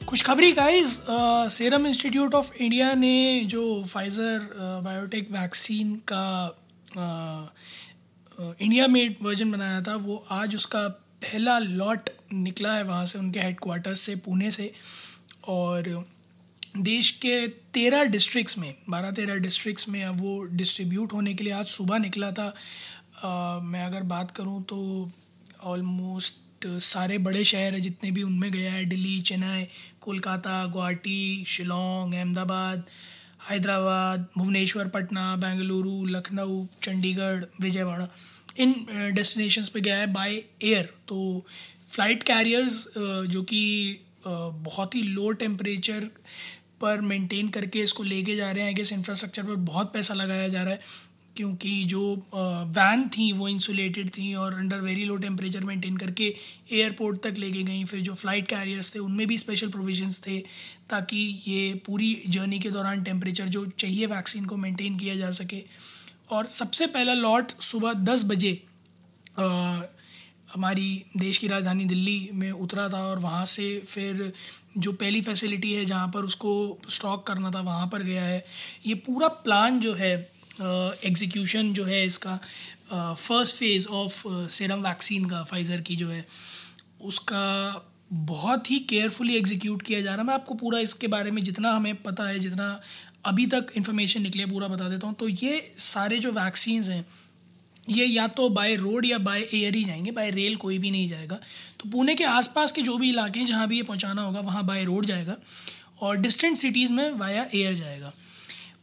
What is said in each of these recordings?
कुछ खबरी guys Serum Institute of India ने जो फाइज़र बायोटेक वैक्सीन का इंडिया मेड वर्जन बनाया था वो आज उसका पहला लॉट निकला है वहाँ से उनके हेडक्वार्टर्स से पुणे से। और देश के तेरह डिस्ट्रिक्ट्स में बारह तेरह डिस्ट्रिक्ट्स में अब वो डिस्ट्रीब्यूट होने के लिए आज सुबह निकला था। आ, मैं अगर बात करूँ तो ऑलमोस्ट सारे बड़े शहर हैं जितने भी उनमें गया है, दिल्ली, चेन्नई, कोलकाता, गुवाहाटी, शिलोंग, अहमदाबाद, हैदराबाद, भुवनेश्वर, पटना, बेंगलुरु, लखनऊ, चंडीगढ़, विजयवाड़ा। इन डेस्टिनेशंस पे गया है बाय एयर तो फ़्लाइट कैरियर्स जो कि बहुत ही लो टेम्परेचर पर मेंटेन करके इसको लेके जा रहे हैं आई गेस इंफ्रास्ट्रक्चर पर बहुत पैसा लगाया जा रहा है। क्योंकि जो वैन थी, वो इंसुलेटेड थी और under very low temperature maintain करके एयरपोर्ट तक लेके गई। फिर जो फ़्लाइट कैरियर्स थे, उनमें भी स्पेशल प्रोविजंस थे ताकि ये पूरी जर्नी के दौरान टेम्परेचर जो चाहिए वैक्सीन को मेंटेन किया जा सके। और सबसे पहला लॉट सुबह दस बजे हमारी देश की राजधानी दिल्ली में उतरा था और वहाँ से फिर जो पहली फैसिलिटी है जहाँ पर उसको स्टॉक करना था, वहाँ पर गया है। ये पूरा प्लान जो है एग्जीक्यूशन जो है इसका first phase of serum vaccine का फाइज़र की जो है, उसका बहुत ही केयरफुली एग्जीक्यूट किया जा रहा है। मैं आपको पूरा इसके बारे में जितना हमें पता है, जितना अभी तक इन्फॉर्मेशन निकले, पूरा बता देता हूँ। तो ये सारे जो वैक्सीन्स हैं, ये या तो बाय रोड या बाय एयर ही जाएँगे बाय रेल कोई भी नहीं जाएगा। तो पुणे के आसपास के जो भी इलाके हैं, जहाँ भी ये पहुँचाना होगा, वहाँ बाय रोड जाएगा और डिस्टेंट सिटीज़ में वाया एयर जाएगा।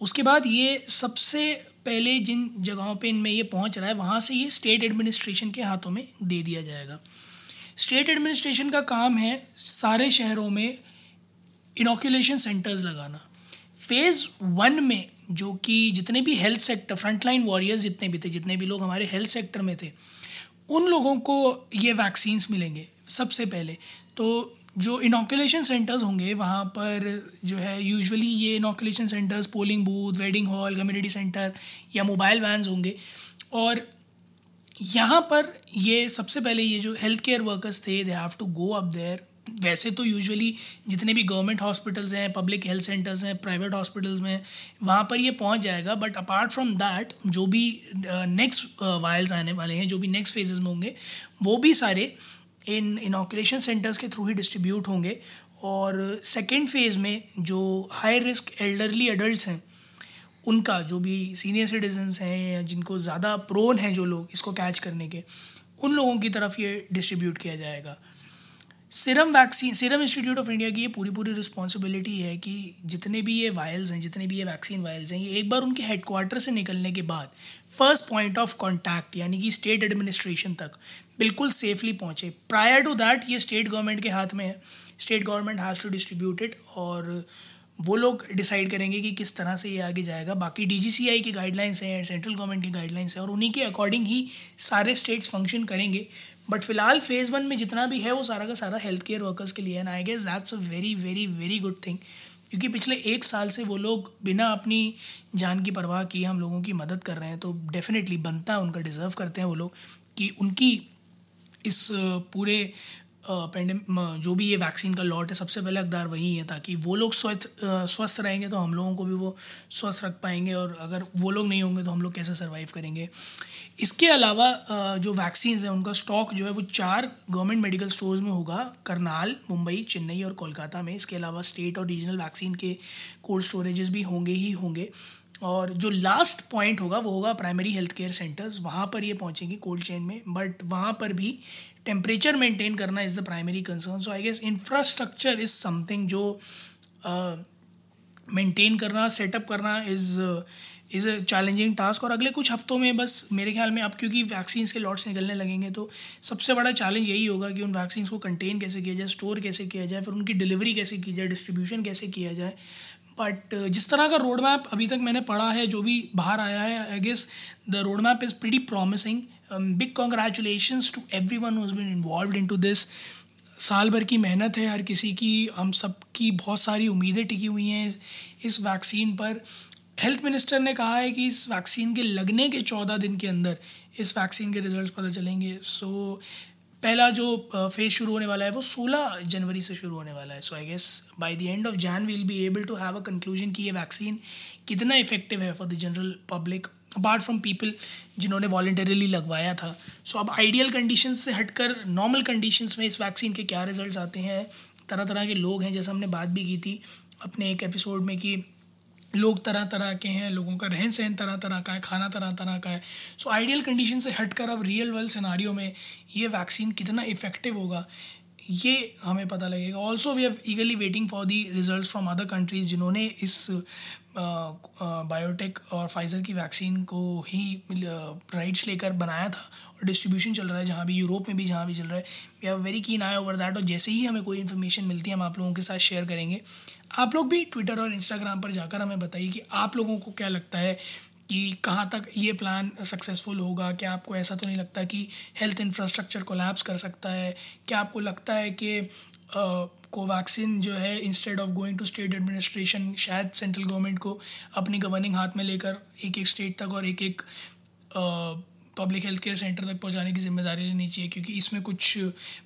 उसके बाद ये सबसे पहले जिन जगहों पे इनमें ये पहुँच रहा है, वहाँ से ये स्टेट एडमिनिस्ट्रेशन के हाथों में दे दिया जाएगा। स्टेट एडमिनिस्ट्रेशन का काम है सारे शहरों में इनोकुलेशन सेंटर्स लगाना। फ़ेज़ वन में जो कि जितने भी हेल्थ सेक्टर फ्रंटलाइन वॉरियर्स जितने भी थे, जितने भी लोग हमारे हेल्थ सेक्टर में थे, उन लोगों को ये वैक्सीन्स मिलेंगे सबसे पहले। तो जो इनोकुलेशन सेंटर्स होंगे, वहाँ पर जो है यूजुअली ये inoculation centres polling booth wedding hall community centre या मोबाइल वैन्स होंगे। और यहाँ पर ये सबसे पहले ये जो हेल्थ केयर वर्कर्स थे they have to go up there वैसे तो यूजुअली जितने भी गवर्नमेंट हॉस्पिटल्स हैं पब्लिक हेल्थ सेंटर्स हैं प्राइवेट हॉस्पिटल्स में, वहाँ पर ये पहुँच जाएगा। बट अपार्ट फ्रॉम दैट जो भी नेक्स्ट वायल्स आने वाले हैं, जो भी नेक्स्ट फेजेस में होंगे, वो भी सारे इन इनोकुलेशन सेंटर्स के थ्रू ही डिस्ट्रीब्यूट होंगे। और सेकेंड फ़ेज़ में जो हाई रिस्क एल्डरली एडल्ट हैं, उनका जो भी सीनियर सिटीजन्स हैं या जिनको ज़्यादा प्रोन हैं जो लोग इसको कैच करने के, उन लोगों की तरफ़ ये डिस्ट्रीब्यूट किया जाएगा। Serum vaccine Serum Institute of India की ये पूरी पूरी रिस्पॉन्सिबिलिटी है कि जितने भी ये वायल्स हैं, जितने भी ये वैक्सीन वायल्स हैं, ये एक बार उनके हेडक्वार्टर से निकलने के बाद फ़र्स्ट पॉइंट ऑफ़ कॉन्टैक्ट यानी कि स्टेट एडमिनिस्ट्रेशन तक बिल्कुल सेफली पहुँचे। प्रायर टू दैट ये स्टेट गवर्नमेंट के हाथ में है। State government has to distribute it और वो लोग डिसाइड करेंगे कि किस तरह से ये आगे जाएगा। बाकी डीजीसीआई की गाइडलाइंस हैं सेंट्रल गवर्नमेंट की गाइडलाइंस हैं और उन्हीं के अकॉर्डिंग ही सारे स्टेट्स फ़ंक्शन करेंगे। बट फ़िलहाल फ़ेज़ वन में जितना भी है, वो सारा का सारा हेल्थ केयर वर्कर्स के लिए and I guess that's a very very very good thing क्योंकि पिछले एक साल से वो लोग बिना अपनी जान की परवाह किए हम लोगों की मदद कर रहे हैं। तो डेफिनेटली बनता है, उनका डिज़र्व करते हैं वो लोग कि उनकी इस पूरे पेंडेम जो भी ये वैक्सीन का लॉट है, सबसे पहले हकदार वही है, ताकि वो लोग स्वस्थ स्वस्थ रहेंगे तो हम लोगों को भी वो स्वस्थ रख पाएँगे, और अगर वो लोग नहीं होंगे तो हम लोग कैसे सर्वाइव करेंगे। इसके अलावा जो वैक्सीन हैं, उनका स्टॉक जो है वो चार गवर्नमेंट मेडिकल स्टोर्स में होगा, करनाल, मुंबई, चेन्नई और कोलकाता में। इसके अलावा स्टेट और रीजनल वैक्सीन के कोल्ड स्टोरेजेस भी होंगे ही होंगे। और जो लास्ट पॉइंट होगा वो होगा प्राइमरी हेल्थ केयर सेंटर्स वहाँ पर ये पहुँचेंगे कोल्ड चेन में बट वहाँ पर भी टेम्परेचर मेंटेन करना is the primary concern so I guess infrastructure is something जो मेंटेन uh, करना सेटअप करना is is a challenging task और अगले कुछ हफ्तों में बस मेरे ख्याल में अब क्योंकि वैक्सीन के लॉट्स निकलने लगेंगे तो सबसे बड़ा चैलेंज यही होगा कि उन वैक्सीन को कंटेन कैसे किया जाए स्टोर कैसे किया जाए फिर उनकी डिलीवरी कैसे की जाए डिस्ट्रीब्यूशन कैसे किया जाए। बट जिस तरह का रोड मैप अभी तक मैंने पढ़ा है, जो भी बाहर आया है I guess the road map is pretty promising big congratulation to everyone who's been involve into this साल भर की मेहनत है हर किसी की। हम सब की बहुत सारी उम्मीदें टिकी हुई हैं इस वैक्सीन पर। हेल्थ मिनिस्टर ने कहा है कि इस वैक्सीन के लगने के चौदह दिन के अंदर इस वैक्सीन के रिजल्ट्स पता चलेंगे। सो पहला जो फ़ेज़ शुरू होने वाला है वो सोलह जनवरी से शुरू होने वाला है। So I guess by the end of Jan will be able to have a conclusion कि ये वैक्सीन कितना इफ़ेक्टिव है for the general public apart from people जिन्होंने वॉल्टरली लगवाया था। सो so, अब आइडियल कंडीशन से हटकर नॉर्मल कंडीशंस में इस वैक्सीन के क्या रिज़ल्ट आते हैं तरह तरह के लोग हैं जैसे हमने बात भी की थी अपने एक एपिसोड में कि लोग तरह तरह के हैं, लोगों का रहन सहन तरह तरह का है, खाना तरह तरह का है। सो आइडियल कंडीशन से हटकर अब रियल वर्ल्ड सिनारियो में ये वैक्सीन कितना इफ़ेक्टिव होगा, ये हमें पता लगेगा। Also we are eagerly waiting for the result from other countries जिन्होंने इस बायोटेक और फाइज़र की वैक्सीन को ही राइट्स लेकर बनाया था और डिस्ट्रीब्यूशन चल रहा है जहाँ भी यूरोप में भी जहाँ भी चल रहा है। We are very keen I over that और जैसे ही हमें कोई इन्फॉर्मेशन मिलती है, हम आप लोगों के साथ शेयर करेंगे। आप लोग भी ट्विटर और इंस्टाग्राम पर जाकर हमें बताइए कि आप लोगों को क्या लगता है कि कहाँ तक ये प्लान सक्सेसफुल होगा। क्या आपको ऐसा तो नहीं लगता कि हेल्थ इंफ्रास्ट्रक्चर कोलैप्स कर सकता है? क्या आपको लगता है कि कोवैक्सीन जो है instead of going to state administration शायद सेंट्रल गवर्नमेंट को अपनी गवर्निंग हाथ में लेकर एक एक स्टेट तक और एक एक पब्लिक हेल्थ केयर सेंटर तक पहुँचाने की ज़िम्मेदारी लेनी चाहिए, क्योंकि इसमें कुछ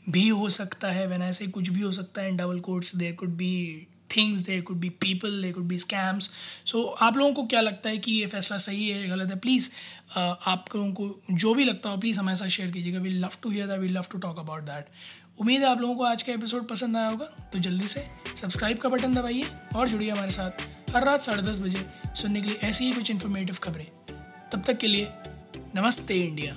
भी हो सकता है वैन ऐसे कुछ भी हो सकता है in double quotes there could be things there could be people there could be scams so आप लोगों को क्या लगता है कि ये फैसला सही है गलत है? प्लीज़ आप लोगों को जो भी लगता हो प्लीज़ हमारे साथ शेयर कीजिएगा. We love to hear that we love to talk about that उम्मीद है आप लोगों को आज का एपिसोड पसंद आया होगा। तो जल्दी से सब्सक्राइब का बटन दबाइए और जुड़िए हमारे साथ हर रात साढ़े दस बजे सुनने के लिए ऐसी ही कुछ इन्फॉर्मेटिव खबरें। तब तक के लिए नमस्ते इंडिया।